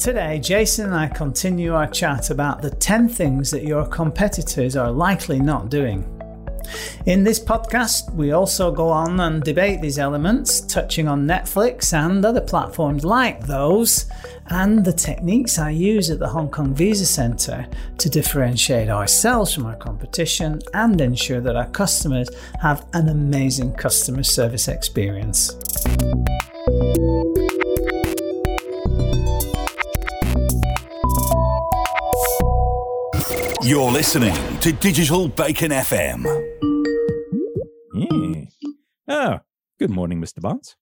Today, Jason and I continue our chat about the 10 things that your competitors are likely not doing. In this podcast, we also go on and debate these elements, touching on Netflix and other platforms like those, and the techniques I use at the Hong Kong Visa Centre to differentiate ourselves from our competition and ensure that our customers have an amazing customer service experience. You're listening to Digital Bacon FM. Yeah. Oh, good morning, Mr. Barnes.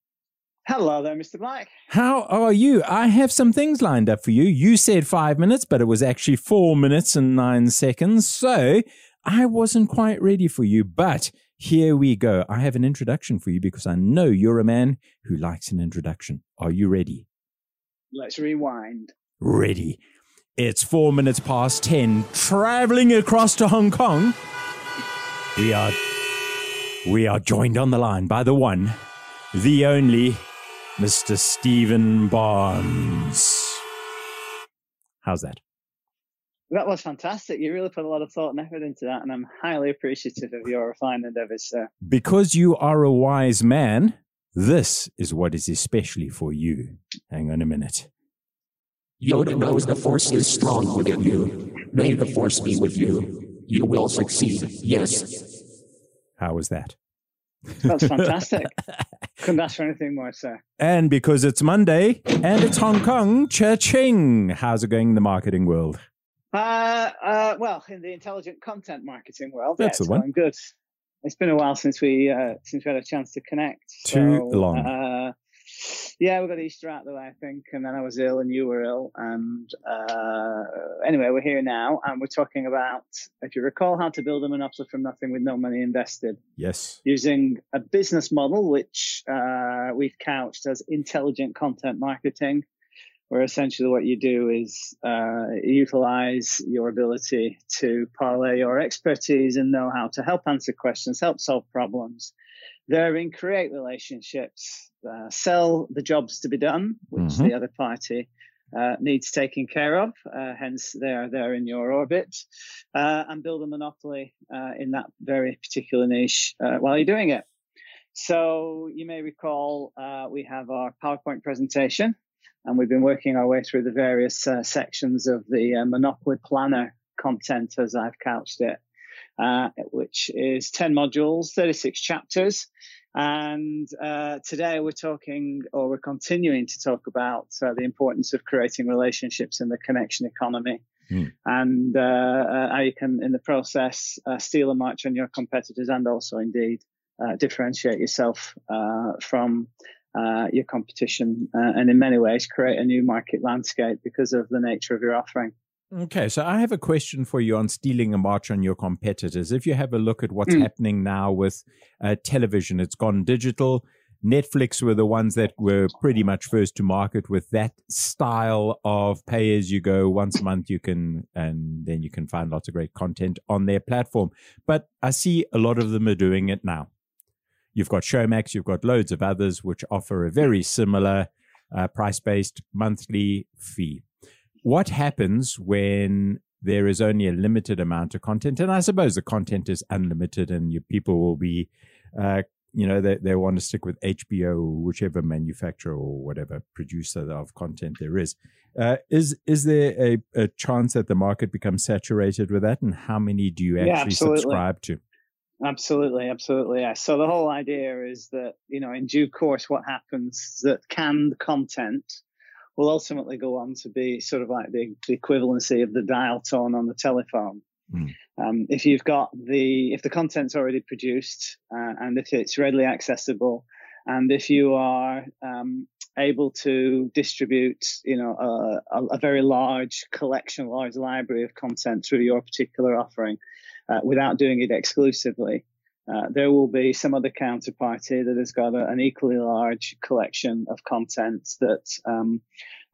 Hello there, Mr. Black. How are you? I have some things lined up for you. You said five minutes, but it was actually four minutes and nine seconds. So I wasn't quite ready for you, but here we go. I have an introduction for you because I know you're a man who likes an introduction. Are you ready? Let's rewind. Ready. It's four minutes past 10, traveling across to Hong Kong. We are, we are joined on the line by the one, the only, Mr. Stephen Barnes. How's that? That was fantastic. You really put a lot of thought and effort into that, and I'm highly appreciative of your refined endeavors, sir. Because you are a wise man, this is what is especially for you. Hang on a minute. Yoda knows the Force is strong within you. May the Force be with you. You will succeed. Yes. How was that? That's fantastic. Couldn't ask for anything more, sir. And because it's Monday and it's Hong Kong, cha-ching! How's it going in the marketing world? Uh, uh, well, in the intelligent content marketing world, That's yeah, the one. going good. It's been a while since we uh, since we had a chance to connect. Too So, long. Uh, yeah, we got Easter out of the way, I think, and then I was ill and you were ill, and uh, anyway, we're here now, and we're talking about, if you recall, how to build a monopoly from nothing with no money invested Yes. using a business model which uh, we've couched as intelligent content marketing, where essentially what you do is uh, utilize your ability to parlay your expertise and know how to help answer questions, help solve problems, therein create relationships, uh, sell the jobs to be done, which Mhm. the other party. Uh, needs taking care of, uh, hence they are there in your orbit, uh, and build a monopoly uh, in that very particular niche uh, while you're doing it. So you may recall uh, we have our PowerPoint presentation, and we've been working our way through the various uh, sections of the uh, Monopoly Planner content, as I've couched it, uh, which is 10 modules, 36 chapters. And uh, today we're talking, or we're continuing to talk about uh, the importance of creating relationships in the connection economy. Hmm. And uh, uh, how you can, in the process, uh, steal a march on your competitors and also, indeed, uh, differentiate yourself uh, from uh, your competition uh, and, in many ways, create a new market landscape because of the nature of your offering. Okay, so I have a question for you on stealing a march on your competitors. If you have a look at what's Mm. happening now with uh, television, it's gone digital. Netflix were the ones that were pretty much first to market with that style of pay as you go. Once a month, you can, and then you can find lots of great content on their platform. But I see a lot of them are doing it now. You've got Showmax, you've got loads of others which offer a very similar uh, price based monthly fee what happens when there is only a limited amount of content and i suppose the content is unlimited and your people will be uh, you know they, they want to stick with hbo or whichever manufacturer or whatever producer of content there is uh, is is there a, a chance that the market becomes saturated with that and how many do you actually absolutely. subscribe to Absolutely, absolutely. Yeah. So the whole idea is that you know, in due course, what happens is that canned content will ultimately go on to be sort of like the, the equivalency of the dial tone on the telephone. Mm. Um, if you've got the if the content's already produced uh, and if it's readily accessible, and if you are um, able to distribute, you know, a, a, a very large collection, large library of content through your particular offering, uh, without doing it exclusively, uh, there will be some other counterparty that has got a, an equally large collection of content that um,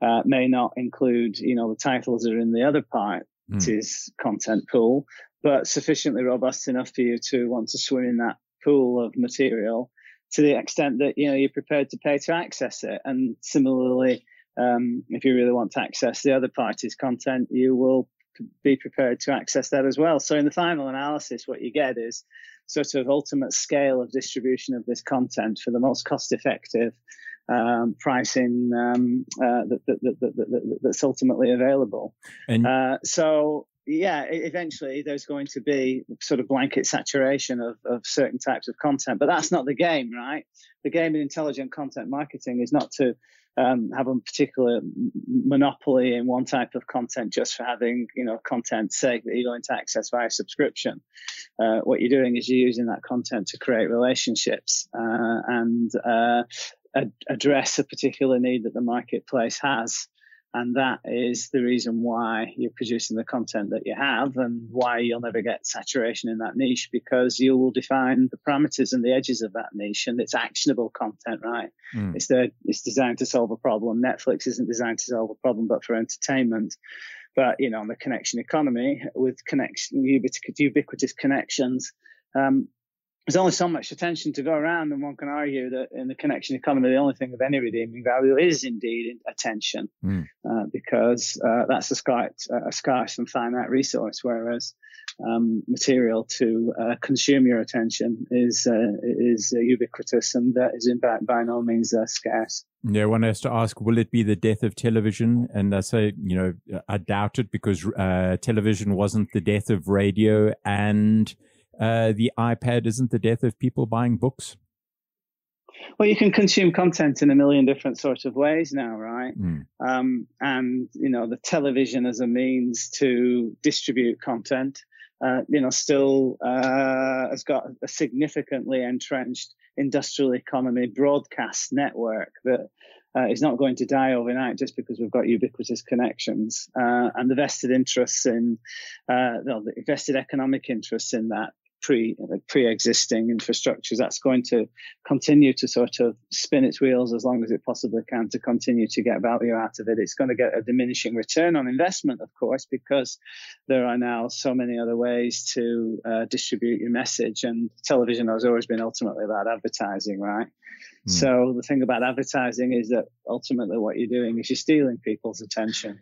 uh, may not include, you know, the titles that are in the other part Hmm. is content pool, but sufficiently robust enough for you to want to swim in that pool of material to the extent that you know you're prepared to pay to access it. And similarly, um, if you really want to access the other party's content, you will be prepared to access that as well. So in the final analysis, what you get is sort of ultimate scale of distribution of this content for the most cost effective um, pricing um, uh, that, that, that, that's ultimately available. And uh, so yeah, eventually there's going to be sort of blanket saturation of, of certain types of content, but that's not the game, right? The game in intelligent content marketing is not to um, have a particular monopoly in one type of content just for having, you know, content sake that you're going to access via subscription. Uh, what you're doing is you're using that content to create relationships uh, and uh, ad- address a particular need that the marketplace has. And that is the reason why you're producing the content that you have and why you'll never get saturation in that niche because you will define the parameters and the edges of that niche and it's actionable content, right? Mm. It's there, it's designed to solve a problem. Netflix isn't designed to solve a problem, but for entertainment. But, you know, on the connection economy with connection, ubiquitous connections, um, there's only so much attention to go around, and one can argue that in the connection economy, the only thing of any redeeming value is indeed attention, mm. uh, because uh, that's a scarce, a scarce and finite resource, whereas um, material to uh, consume your attention is uh, is ubiquitous and is in fact by no means uh, scarce. Yeah, one has to ask, will it be the death of television? And I say, you know, I doubt it because uh, television wasn't the death of radio and uh, the iPad isn't the death of people buying books? Well, you can consume content in a million different sorts of ways now, right? Mm. Um, and you know, the television as a means to distribute content, uh, you know, still uh, has got a significantly entrenched industrial economy broadcast network that uh, is not going to die overnight just because we've got ubiquitous connections uh, and the vested interests in uh, the vested economic interests in that pre pre-existing infrastructures that's going to continue to sort of spin its wheels as long as it possibly can to continue to get value out of it. It's going to get a diminishing return on investment of course because there are now so many other ways to uh, distribute your message and television has always been ultimately about advertising right? Mm. so the thing about advertising is that ultimately what you're doing is you're stealing people's attention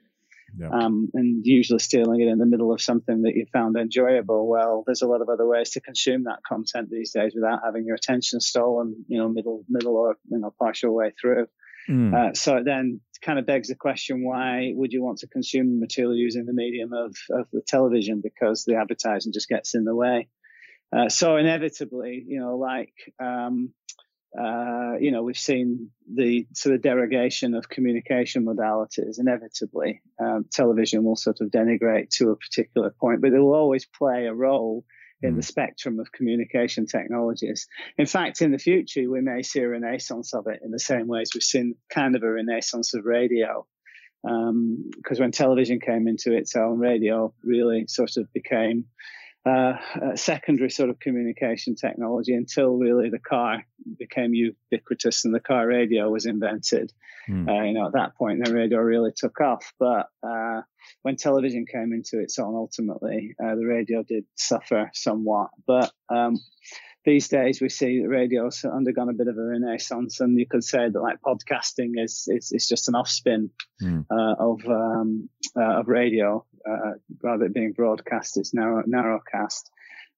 yeah. um, and usually stealing it in the middle of something that you found enjoyable. Well, there's a lot of other ways to consume that content these days without having your attention stolen, you know, middle, middle or you know, partial way through. Mm. Uh, so it then kind of begs the question: Why would you want to consume material using the medium of, of the television? Because the advertising just gets in the way. Uh, so inevitably, you know, like um, uh, you know, we've seen the sort of derogation of communication modalities. Inevitably, um, television will sort of denigrate to a particular point, but it will always play a role in the mm. spectrum of communication technologies. In fact, in the future, we may see a renaissance of it in the same way as we've seen kind of a renaissance of radio. Because um, when television came into its own, radio really sort of became uh, secondary sort of communication technology until really the car became ubiquitous and the car radio was invented. Mm. Uh, you know, at that point, the radio really took off. But uh, when television came into its own, ultimately, uh, the radio did suffer somewhat. But um, these days we see that radio's undergone a bit of a renaissance, and you could say that like podcasting is is, is just an offspin mm. uh, of um, uh, of radio, uh, rather than being broadcast, it's narrow narrowcast.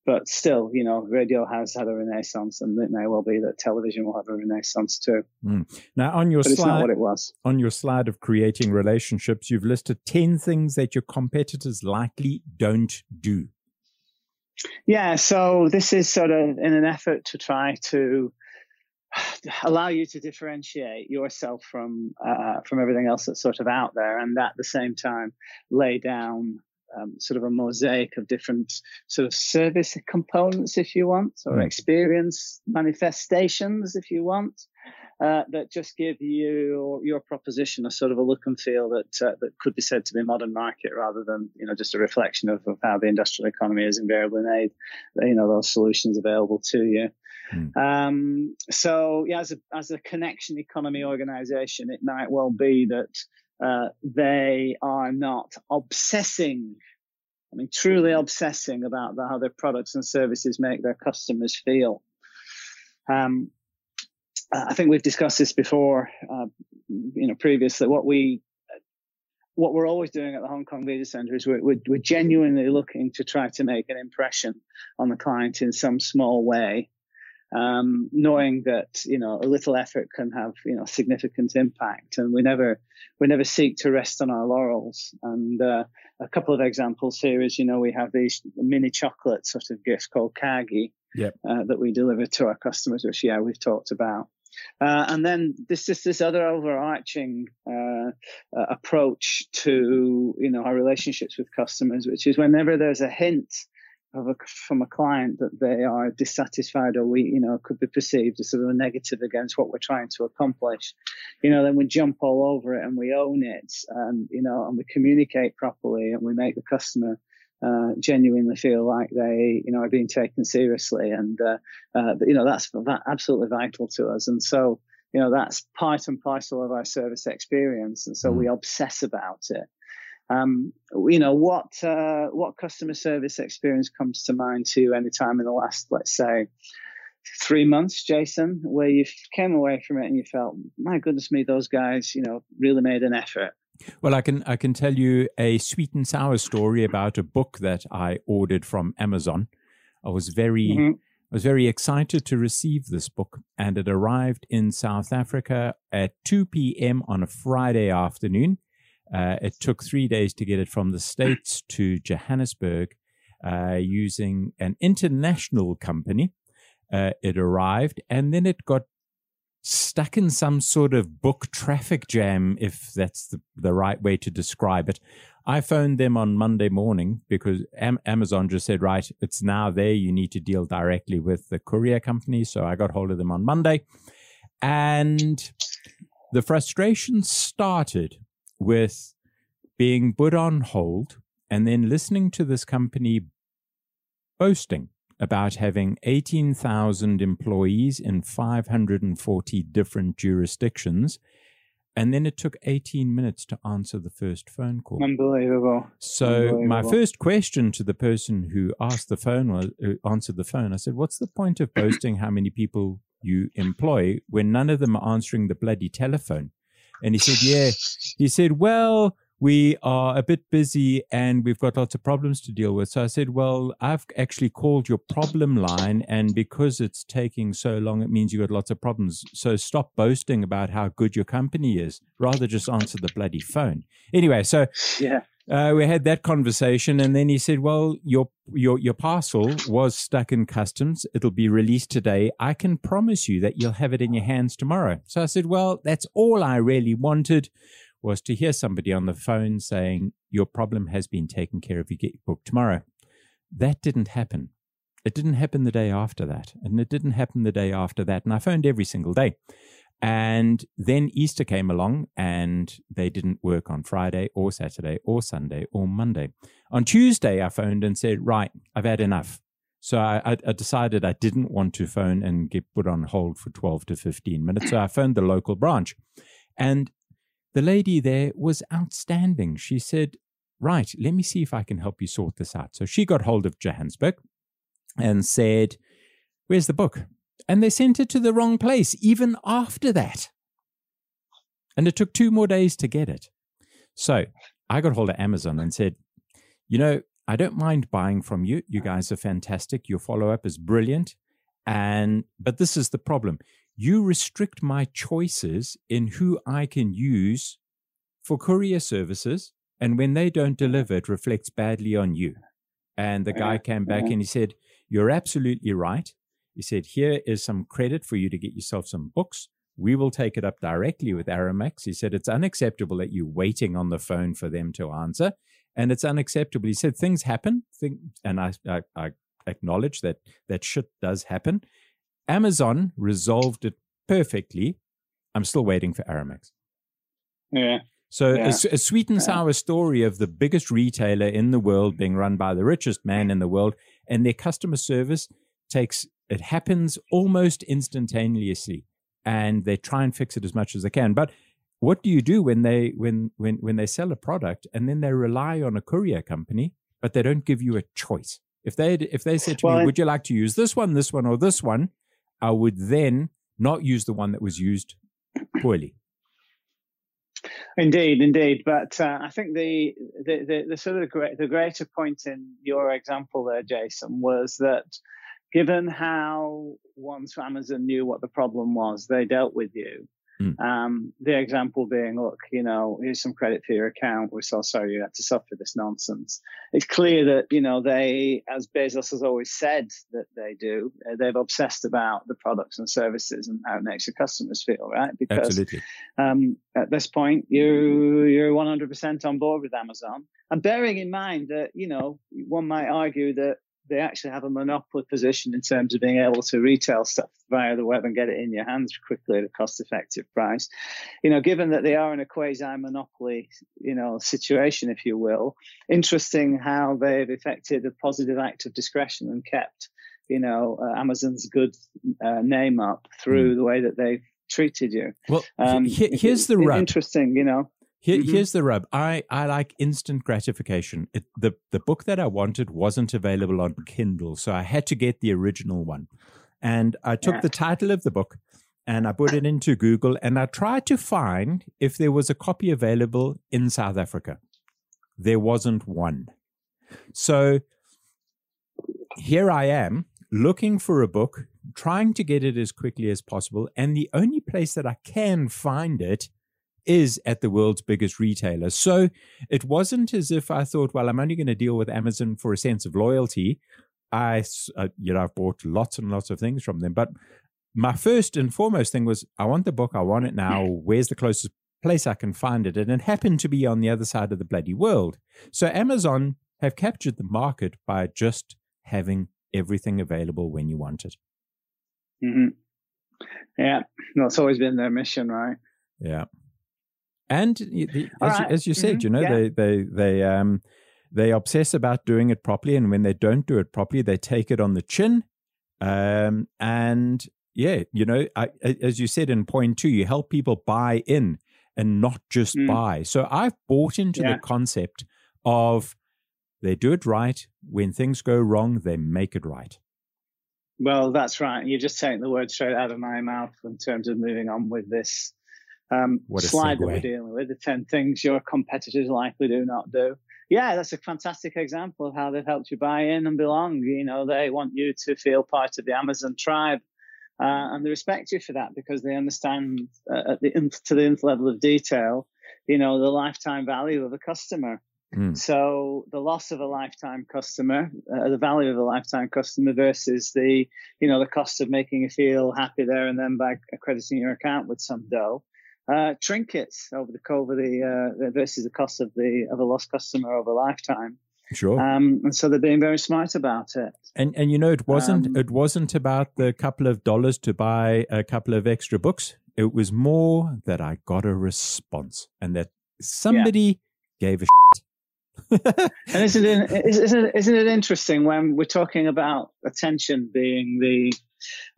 But still, you know, radio has had a renaissance, and it may well be that television will have a renaissance too. Mm. Now, on your but slide, what it was. On your slide of creating relationships, you've listed ten things that your competitors likely don't do. Yeah, so this is sort of in an effort to try to allow you to differentiate yourself from uh, from everything else that's sort of out there, and at the same time lay down um, sort of a mosaic of different sort of service components, if you want, or mm. experience manifestations, if you want, uh, that just give you your proposition a sort of a look and feel that uh, that could be said to be modern market rather than you know just a reflection of, of how the industrial economy is invariably made you know those solutions available to you. Mm. Um, so yeah, as a as a connection economy organization, it might well be that uh, they are not obsessing I mean, truly obsessing about the, how their products and services make their customers feel. Um, I think we've discussed this before. Uh, you know previously, what we what we're always doing at the Hong Kong Visa Centre is we're, we're, we're, genuinely looking to try to make an impression on the client in some small way, um, knowing that you know a little effort can have you know significant impact, and we never we never seek to rest on our laurels. And uh, a couple of examples here is you know we have these mini chocolate sort of gifts called Kagi yep. uh, that we deliver to our customers, which yeah we've talked about. Uh, and then this is this other overarching uh, uh, approach to you know our relationships with customers, which is whenever there's a hint of a, from a client that they are dissatisfied or we you know could be perceived as sort of a negative against what we're trying to accomplish, you know, then we jump all over it and we own it, and you know, and we communicate properly and we make the customer uh, genuinely feel like they, you know, are being taken seriously, and uh, uh, you know that's that absolutely vital to us. And so, you know, that's part and parcel of our service experience, and so mm. we obsess about it. Um, you know, what uh, what customer service experience comes to mind to you any time in the last, let's say, three months, Jason, where you came away from it and you felt, my goodness me, those guys, you know, really made an effort. Well, I can I can tell you a sweet and sour story about a book that I ordered from Amazon. I was very mm-hmm. I was very excited to receive this book, and it arrived in South Africa at 2 p.m. on a Friday afternoon. Uh, it took three days to get it from the States to Johannesburg uh, using an international company. Uh, it arrived and then it got stuck in some sort of book traffic jam, if that's the, the right way to describe it. I phoned them on Monday morning because Am- Amazon just said, right, it's now there. You need to deal directly with the courier company. So I got hold of them on Monday. And the frustration started with being put on hold and then listening to this company boasting about having 18,000 employees in 540 different jurisdictions. And then it took 18 minutes to answer the first phone call. Unbelievable. So Unbelievable. my first question to the person who asked the phone was uh, answered the phone. I said, "What's the point of boasting how many people you employ when none of them are answering the bloody telephone?" And he said, "Yeah." He said, "Well, we are a bit busy and we've got lots of problems to deal with. So I said, Well, I've actually called your problem line, and because it's taking so long, it means you've got lots of problems. So stop boasting about how good your company is. Rather just answer the bloody phone. Anyway, so yeah. Uh, we had that conversation, and then he said, "Well, your your your parcel was stuck in customs. It'll be released today. I can promise you that you'll have it in your hands tomorrow." So I said, "Well, that's all I really wanted was to hear somebody on the phone saying, Your problem has been taken care of, you get your book tomorrow. That didn't happen. It didn't happen the day after that. And it didn't happen the day after that. And I phoned every single day. And then Easter came along and they didn't work on Friday or Saturday or Sunday or Monday. On Tuesday, I phoned and said, Right, I've had enough. So I, I, decided I didn't want to phone and get put on hold for 12 to 15 minutes. So I phoned the local branch. And the lady there was outstanding. She said, Right, let me see if I can help you sort this out. So she got hold of Johannesburg and said, Where's the book? And they sent it to the wrong place, even after that. And it took two more days to get it. So I got hold of Amazon and said, You know, I don't mind buying from you. You guys are fantastic. Your follow up is brilliant. And, but this is the problem you restrict my choices in who I can use for courier services. And when they don't deliver, it reflects badly on you. And the guy mm-hmm. came back mm-hmm. and he said, You're absolutely right. He said, Here is some credit for you to get yourself some books. We will take it up directly with Aramex. He said, It's unacceptable that you're waiting on the phone for them to answer. And it's unacceptable. He said, Things happen. and I, I, I acknowledge that that shit does happen. Amazon resolved it perfectly. I'm still waiting for Aramex. Yeah. So yeah. a, a, sweet and sour story of the biggest retailer in the world being run by the richest man in the world, and their customer service takes it happens almost instantaneously, and they try and fix it as much as they can. But what do you do when they when when when they sell a product and then they rely on a courier company, but they don't give you a choice? If they if they said to well, me, "Would you like to use this one, this one, or this one?" I would then not use the one that was used poorly. Indeed, indeed. But uh, I think the, the, the, the, sort of great, the greater point in your example there, Jason, was that given how once Amazon knew what the problem was, they dealt with you. Mm. Um, the example being, look, you know, here's some credit for your account. We're so sorry you had to suffer this nonsense. It's clear that, you know, they, as Bezos has always said that they do, uh, they've obsessed about the products and services and how it makes your customers feel, right? Because Absolutely. Um, at this point, you, you're 100% on board with Amazon. And bearing in mind that, you know, one might argue that they actually have a monopoly position in terms of being able to retail stuff via the web and get it in your hands quickly at a cost effective price. You know, given that they are in a quasi monopoly, you know, situation, if you will, interesting how they've effected a positive act of discretion and kept, you know, uh, Amazon's good uh, name up through mm. the way that they've treated you. Well, um, here's the rub. Interesting, you know. Here, mm-hmm. Here's the rub. I, I like instant gratification. It, the the book that I wanted wasn't available on Kindle, so I had to get the original one. And I took yeah. the title of the book and I put it into Google and I tried to find if there was a copy available in South Africa. There wasn't one. So here I am looking for a book, trying to get it as quickly as possible. And the only place that I can find it is at the world's biggest retailer. So it wasn't as if I thought, well, I'm only going to deal with Amazon for a sense of loyalty. I, uh, you know, I've bought lots and lots of things from them. But my first and foremost thing was, I want the book. I want it now. Where's the closest place I can find it? And it happened to be on the other side of the bloody world. So Amazon have captured the market by just having everything available when you want it. Mm-hmm. Yeah, that's always been their mission, right? Yeah. And the, as, right. you, as, you, said, mm-hmm. you know, yeah. they they they um they obsess about doing it properly, and when they don't do it properly, they take it on the chin. Um, and yeah, you know, I, as you said in point two, you help people buy in and not just mm. buy. So I've bought into yeah. the concept of they do it right. When things go wrong, they make it right. Well, that's right. You just take the word straight out of my mouth in terms of moving on with this um, slide that we're dealing with, the 10 things your competitors likely do not do. Yeah, that's a fantastic example of how they've helped you buy in and belong. You know, they want you to feel part of the Amazon tribe. Uh, and they respect you for that because they understand uh, at the to the nth level of detail, you know, the lifetime value of a customer. Mm. So the loss of a lifetime customer, uh, the value of a lifetime customer versus the, you know, the cost of making you feel happy there and then by accrediting your account with some dough uh, trinkets over the over the uh, versus the cost of the of a lost customer over a lifetime. Sure. Um, and so they're being very smart about it. And and you know it wasn't um, it wasn't about the couple of dollars to buy a couple of extra books. It was more that I got a response and that somebody yeah. gave a shit. and isn't it, isn't, it, isn't it interesting when we're talking about attention being the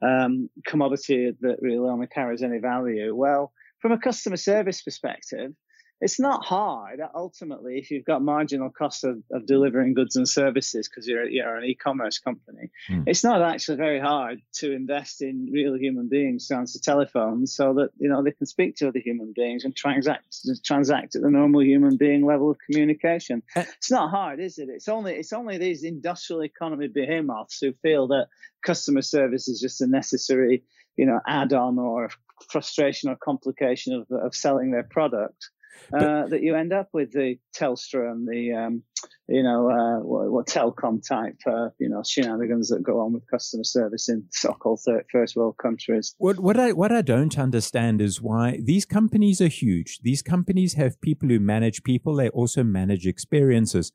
um, commodity that really only carries any value? Well, from a customer service perspective, it's not hard ultimately if you've got marginal costs of, of delivering goods and services because you're, you're an e-commerce company. Mm. it's not actually very hard to invest in real human beings to answer telephones so that you know they can speak to other human beings and transact transact at the normal human being level of communication. Uh, it's not hard is it? It's only it's only these industrial economy behemoths who feel that customer service is just a necessary you know add-on or frustration or complication of, of selling their product uh, that you end up with the Telstra and the, um, you know, uh, what, what, telecom type, uh, you know, shenanigans that go on with customer service in so-called first world countries. What what I what I don't understand is why these companies are huge. These companies have people who manage people. They also manage experiences.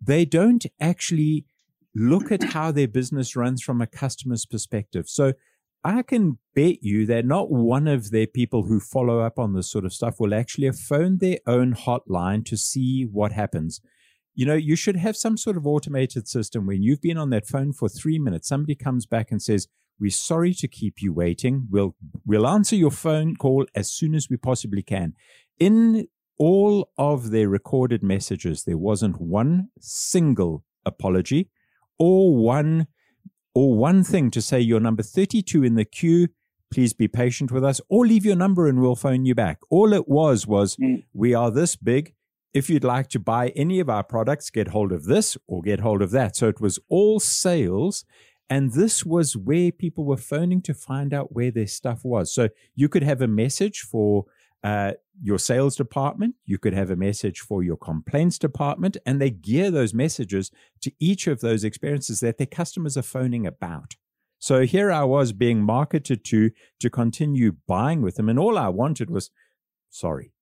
They don't actually look at how their business runs from a customer's perspective. So I can bet you that not one of their people who follow up on this sort of stuff will actually have phoned their own hotline to see what happens. You know, you should have some sort of automated system when you've been on that phone for three minutes, somebody comes back and says, We're sorry to keep you waiting. We'll we'll answer your phone call as soon as we possibly can. In all of their recorded messages, there wasn't one single apology or one or one thing to say you're number 32 in the queue. Please be patient with us or leave your number and we'll phone you back. All it was was Mm. we are this big. If you'd like to buy any of our products, get hold of this or get hold of that. So it was all sales. And this was where people were phoning to find out where their stuff was. So you could have a message for uh, your sales department, you could have a message for your complaints department, and they gear those messages to each of those experiences that their customers are phoning about. So here I was being marketed to to continue buying with them, and all I wanted was sorry.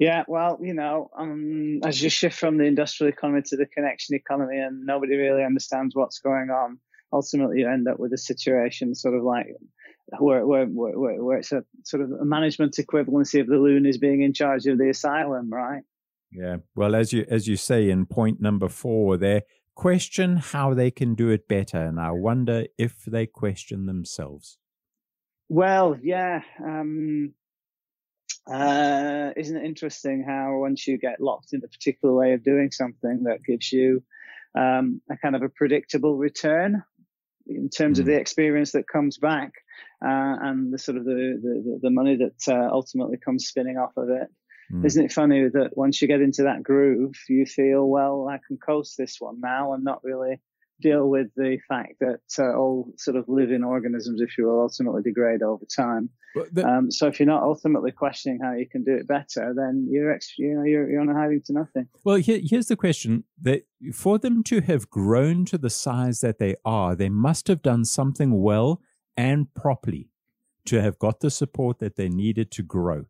Yeah, well, you know, um, as you shift from the industrial economy to the connection economy, and nobody really understands what's going on, ultimately you end up with a situation sort of like where where where, where it's a sort of a management equivalency of the loonies being in charge of the asylum, right? Yeah. Well, as you as you say in point number four, there question how they can do it better, and I wonder if they question themselves. Well, yeah. Um, uh, isn't it interesting how once you get locked in a particular way of doing something that gives you um, a kind of a predictable return in terms of Mm. the experience that comes back uh, and the sort of the, the, the money that uh, ultimately comes spinning off of it. Mm. Isn't it funny that once you get into that groove, you feel, well, I can coast this one now and not really deal with the fact that uh, all sort of living organisms, if you will, ultimately degrade over time. The- Um, so if you're not ultimately questioning how you can do it better, then you're, ex- you know, you're, you're on a hiding to nothing. Well, here, here's the question: that for them to have grown to the size that they are, they must have done something well and properly to have got the support that they needed to grow.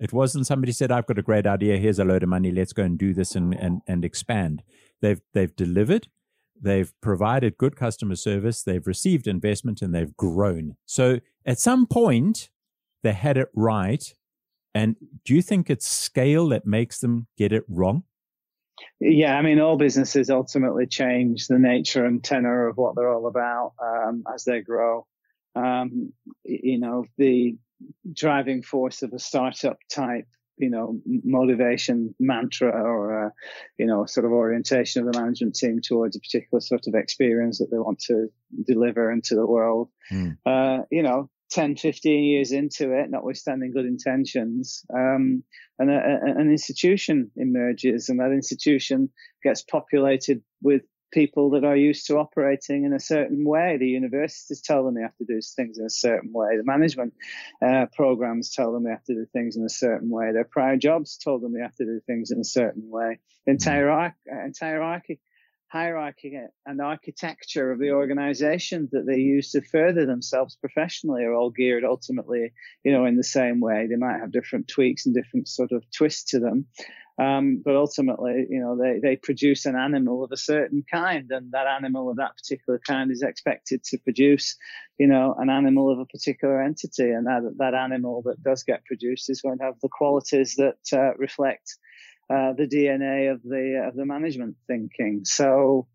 It wasn't somebody said, "I've got a great idea. Here's a load of money. Let's go and do this and and, and expand." They've they've delivered. They've provided good customer service. They've received investment and they've grown. So at some point, they had it right. And do you think it's scale that makes them get it wrong? Yeah, I mean, all businesses ultimately change the nature and tenor of what they're all about um, as they grow. Um, you know, the driving force of a startup type, you know, motivation mantra or, uh, you know, sort of orientation of the management team towards a particular sort of experience that they want to deliver into the world. Hmm. Uh, you know, 10, 15 years into it, notwithstanding good intentions, um, and a, a, an institution emerges, and that institution gets populated with people that are used to operating in a certain way. The universities tell them they have to do things in a certain way. The management uh, programs tell them they have to do things in a certain way. Their prior jobs told them they have to do things in a certain way. The entire entire hierarchy and architecture of the organization that they use to further themselves professionally are all geared ultimately, you know, in the same way. They might have different tweaks and different sort of twists to them. Um, but ultimately, you know, they, they produce an animal of a certain kind, and that animal of that particular kind is expected to produce, you know, an animal of a particular entity, and that that animal that does get produced is going to have the qualities that uh, reflect uh, the DNA of the of the management thinking. So,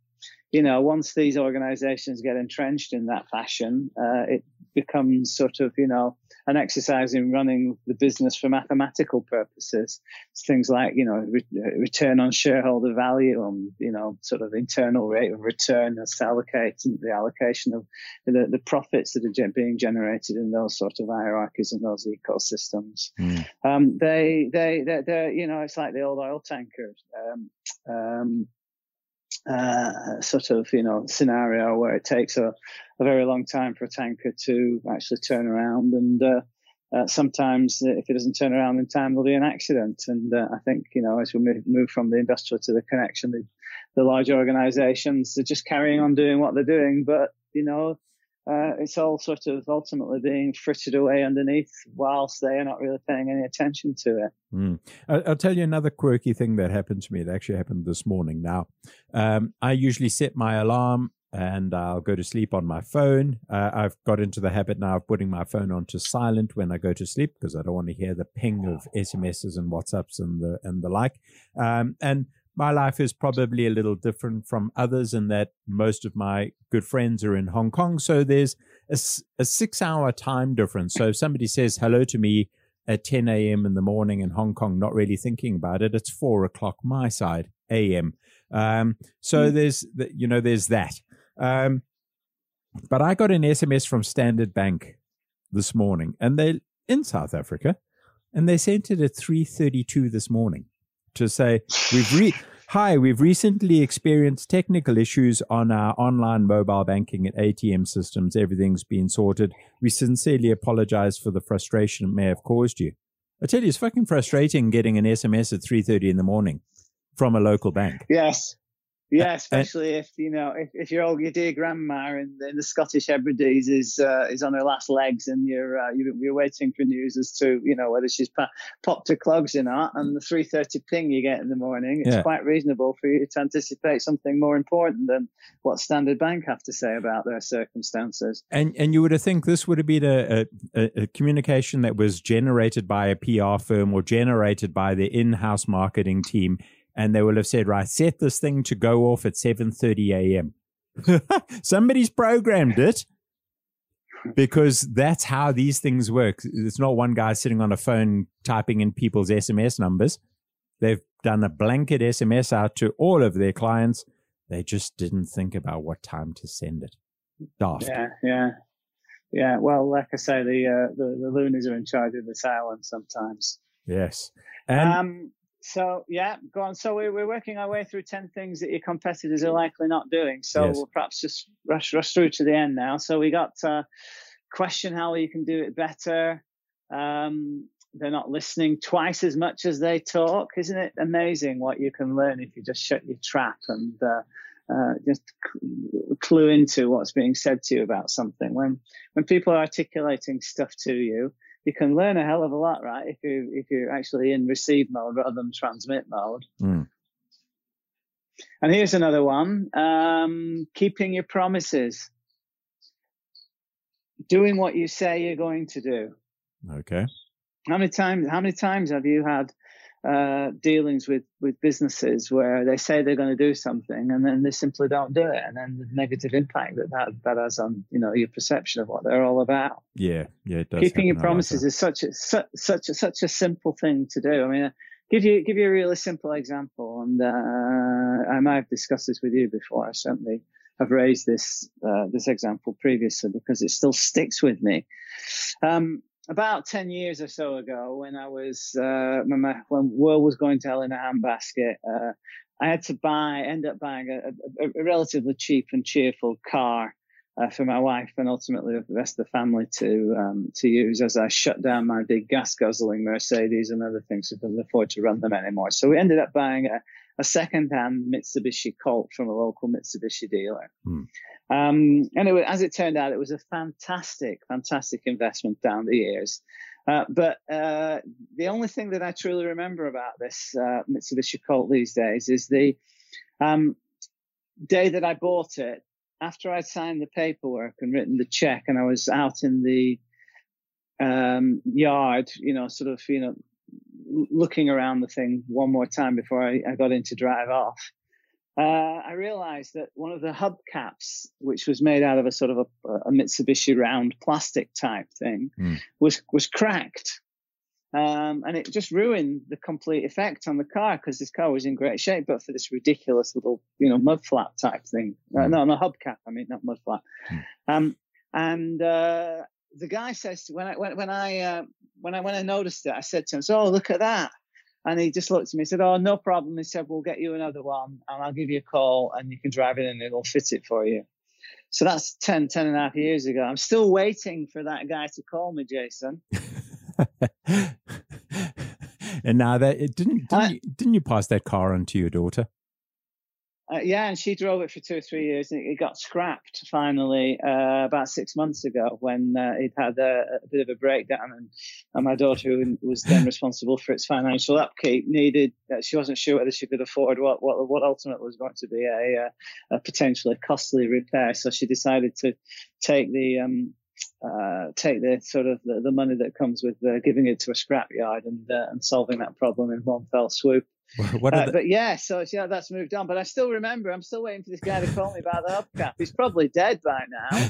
you know, once these organisations get entrenched in that fashion, uh, it becomes sort of, you know, an exercise in running the business for mathematical purposes. It's things like, you know, re- return on shareholder value and, you know, sort of internal rate of return as allocate and the allocation of the, the profits that are ge- being generated in those sort of hierarchies and those ecosystems. Mm. Um, they, they, they, they're, you know, it's like the old oil tankers. Um, um, uh, sort of, you know, scenario where it takes a, a very long time for a tanker to actually turn around. And uh, uh, sometimes, if it doesn't turn around in time, there'll be an accident. And uh, I think, you know, as we move, from the industrial to the connection, the, the large organizations are just carrying on doing what they're doing. But, you know, uh, it's all sort of ultimately being frittered away underneath whilst they are not really paying any attention to it. Mm. I'll tell you another quirky thing that happened to me. It actually happened this morning. Now, um, I usually set my alarm and I'll go to sleep on my phone. Uh, I've got into the habit now of putting my phone onto silent when I go to sleep because I don't want to hear the ping of SMSs and WhatsApps and the and the like. Um, and my life is probably a little different from others in that most of my good friends are in Hong Kong. So there's a six hour time difference. So if somebody says hello to me at 10 a.m. in the morning in Hong Kong, not really thinking about it, it's four o'clock my side a.m. Um, so there's, th- you know, there's that. Um, But I got an SMS from Standard Bank this morning, and they in South Africa, and they sent it at three thirty-two this morning to say we've re- hi we've recently experienced technical issues on our online mobile banking and ATM systems. Everything's been sorted. We sincerely apologize for the frustration it may have caused you. I tell you, it's fucking frustrating getting an SMS at three thirty in the morning from a local bank. Yes. Yeah, especially if you know if, if your old your dear grandma in, in the Scottish Hebrides is uh, is on her last legs and you're, uh, you're you're waiting for news as to you know whether she's pa- popped her clogs or not, and the three thirty ping you get in the morning, it's Yeah. quite reasonable for you to anticipate something more important than what Standard Bank have to say about their circumstances. And and you would have think this would have been a, a, a communication that was generated by a PR firm or generated by the in-house marketing team, and they will have said, right, set this thing to go off at seven thirty a.m. Somebody's programmed it because that's how these things work. It's not one guy sitting on a phone typing in people's SMS numbers. They've done a blanket SMS out to all of their clients. They just didn't think about what time to send it. Daft. Yeah, yeah, yeah. Well, like I say, the uh, the, the loonies are in charge of this island sometimes. Yes. And um, so yeah, go on. So we're, we're working our way through ten things that your competitors are likely not doing. So Yes. we'll perhaps just rush rush through to the end now. So we got uh, question how you can do it better. Um, they're not listening twice as much as they talk. Isn't it amazing what you can learn if you just shut your trap and uh, uh, just clue into what's being said to you about something? When when people are articulating stuff to you, you can learn a hell of a lot, right? If you if you're actually in receive mode rather than transmit mode. Mm. And here's another one: um, keeping your promises, doing what you say you're going to do. okay. How many times? How many times have you had uh, dealings with with businesses where they say they're going to do something and then they simply don't do it, and then the negative impact that that, that has on you know your perception of what they're all about. Yeah. Yeah. It does Keeping your happen a lot, promises though. is such a such such a, such a simple thing to do. I mean, uh, give you give you a really simple example, and uh, I might have discussed this with you before. I certainly have raised this uh, this example previously because it still sticks with me. Um, about ten years or so ago, when I was uh, when, my, when world was going to hell in a handbasket, uh, I had to buy end up buying a, a, a relatively cheap and cheerful car uh, for my wife and ultimately the rest of the family to um, to use as I shut down my big gas guzzling Mercedes and other things I couldn't afford to run them anymore. So we ended up buying a, a second hand Mitsubishi Colt from a local Mitsubishi dealer. Hmm. Um, anyway, as it turned out, it was a fantastic, fantastic investment down the years. Uh, but uh, the only thing that I truly remember about this uh, Mitsubishi Colt these days is the um, day that I bought it. After I'd signed the paperwork and written the check, and I was out in the um, yard, you know, sort of, you know, looking around the thing one more time before I, I got in to drive off. Uh, I realized that one of the hubcaps, which was made out of a sort of a, a Mitsubishi round plastic type thing, Hmm. was was cracked, um, and it just ruined the complete effect on the car because this car was in great shape, but for this ridiculous little, you know, mud flap type thing. Uh, Hmm. no, no hubcap. I mean, not mud flap. Hmm. Um, and uh, the guy says to, when I when, when I uh, when I when I noticed it, I said to him, "So oh, look at that." And he just looked at me and said, Oh, no problem. He said, We'll get you another one and I'll give you a call and you can drive it and it'll fit it for you. So that's 10, 10 and a half years ago. I'm still waiting for that guy to call me, Jason. and now that it didn't didn't, I- you, didn't you pass that car on to your daughter? Uh, yeah, and she drove it for two or three years and it got scrapped finally uh, about six months ago when uh, it had a, a bit of a breakdown. And, and my daughter, who was then responsible for its financial upkeep, needed, uh, she wasn't sure whether she could afford what, what, what ultimately was going to be a, uh, a potentially costly repair. So she decided to take the, um, uh, take the sort of the, the money that comes with uh, giving it to a scrapyard and uh, and solving that problem in one fell swoop. What are Uh, the, but yeah, so yeah, that's moved on. But I still remember. I'm still waiting for this guy to call me about the hubcap. He's probably dead by now.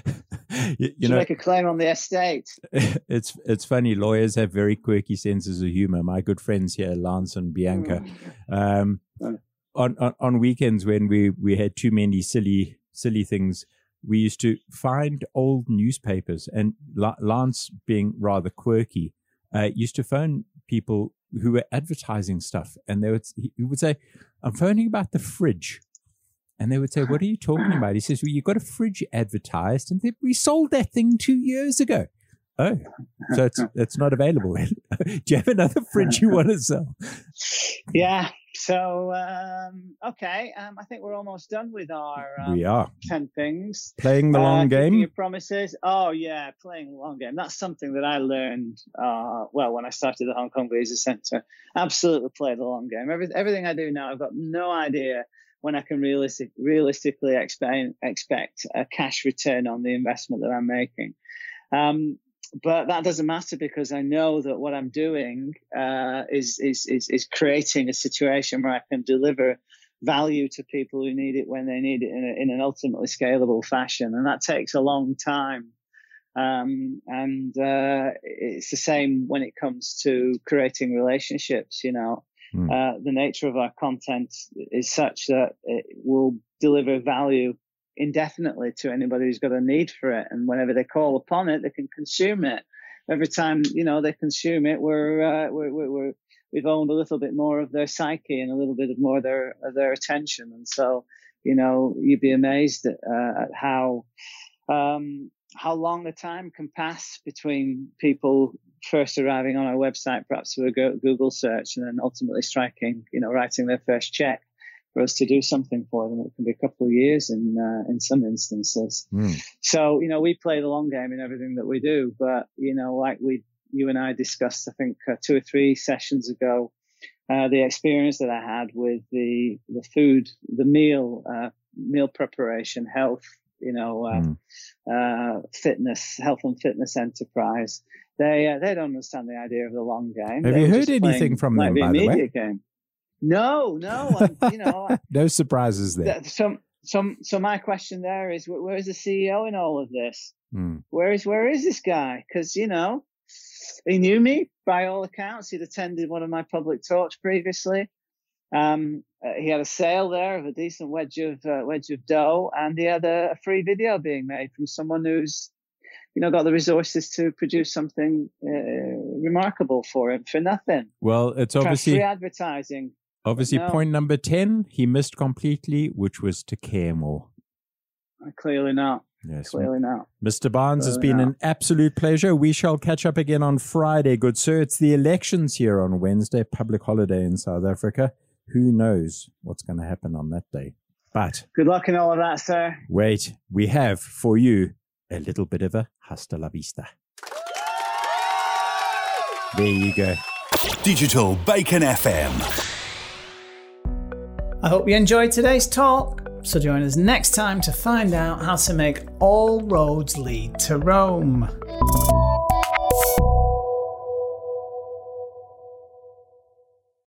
you, you to know, make a claim on the estate. it's it's funny. Lawyers have very quirky senses of humor. My good friends here, Lance and Bianca, um, Mm. on, on on weekends when we we had too many silly silly things we used to find old newspapers, and Lance, being rather quirky, uh, used to phone people who were advertising stuff, and they would he would say, "I'm phoning about the fridge." And they would say, What are you talking about? He says, Well, you got a fridge advertised, and we sold that thing two years ago. Oh, so it's it's not available. Do you have another fridge you want to sell? Yeah. So um, okay, um, I think we're almost done with our um, we are ten things. playing the long Uh, keeping game. Your promises. Oh yeah, playing the long game. That's something that I learned. Uh, well, when I started the Hong Kong Visa Centre, absolutely play the long game. Every, everything I do now, I've got no idea when I can realistic, realistically expect expect a cash return on the investment that I'm making. Um, but that doesn't matter because I know that what I'm doing uh, is, is is is creating a situation where I can deliver value to people who need it when they need it in, a, in an ultimately scalable fashion, and that takes a long time. Um, and uh, it's the same when it comes to creating relationships. You know, Hmm. uh, the nature of our content is such that it will deliver value indefinitely to anybody who's got a need for it. And whenever they call upon it, they can consume it. Every time you know they consume it, we're uh, we're, we're, we've owned a little bit more of their psyche and a little bit of more of their of their attention. And so, you know, you'd be amazed at, uh, at how um, how long a time can pass between people first arriving on our website, perhaps through a Google search, and then ultimately striking, you know, writing their first check for us to do something for them. It can be a couple of years in uh, in some instances. Hmm. So, you know, we play the long game in everything that we do, but, you know, like we, you and I discussed, I think uh, two or three sessions ago, uh, the experience that I had with the, the food, the meal, uh, meal preparation, health, you know, uh, fitness, health and fitness enterprise. They, uh, they don't understand the idea of the long game. Have They you heard anything playing, from like, them, the by the way? game. No, no, I'm, you know, No surprises there. so, so, so my question there is, where is the CEO in all of this? Hmm. Where is, where is this guy? Because you know, he knew me by all accounts. He'd attended one of my public talks previously. Um, uh, he had a sale there of a decent wedge of uh, wedge of dough, and he had a, a free video being made from someone who's, you know, got the resources to produce something uh, remarkable for him for nothing. Well, it's obviously free advertising. Obviously no. point number ten. He missed completely, which was to care more. Uh, Clearly not. Yes, Clearly not. Mr. Barnes has Uh, been yeah. an absolute pleasure. We shall catch up again on Friday, good sir. It's the elections here on Wednesday, public holiday in South Africa. Who knows what's going to happen on that day? But Good luck in all of that, sir. wait, we have for you a little bit of a hasta la vista. There you go. Digital Bacon FM. I hope you enjoyed today's talk. So join us next time to find out how to make all roads lead to Rome.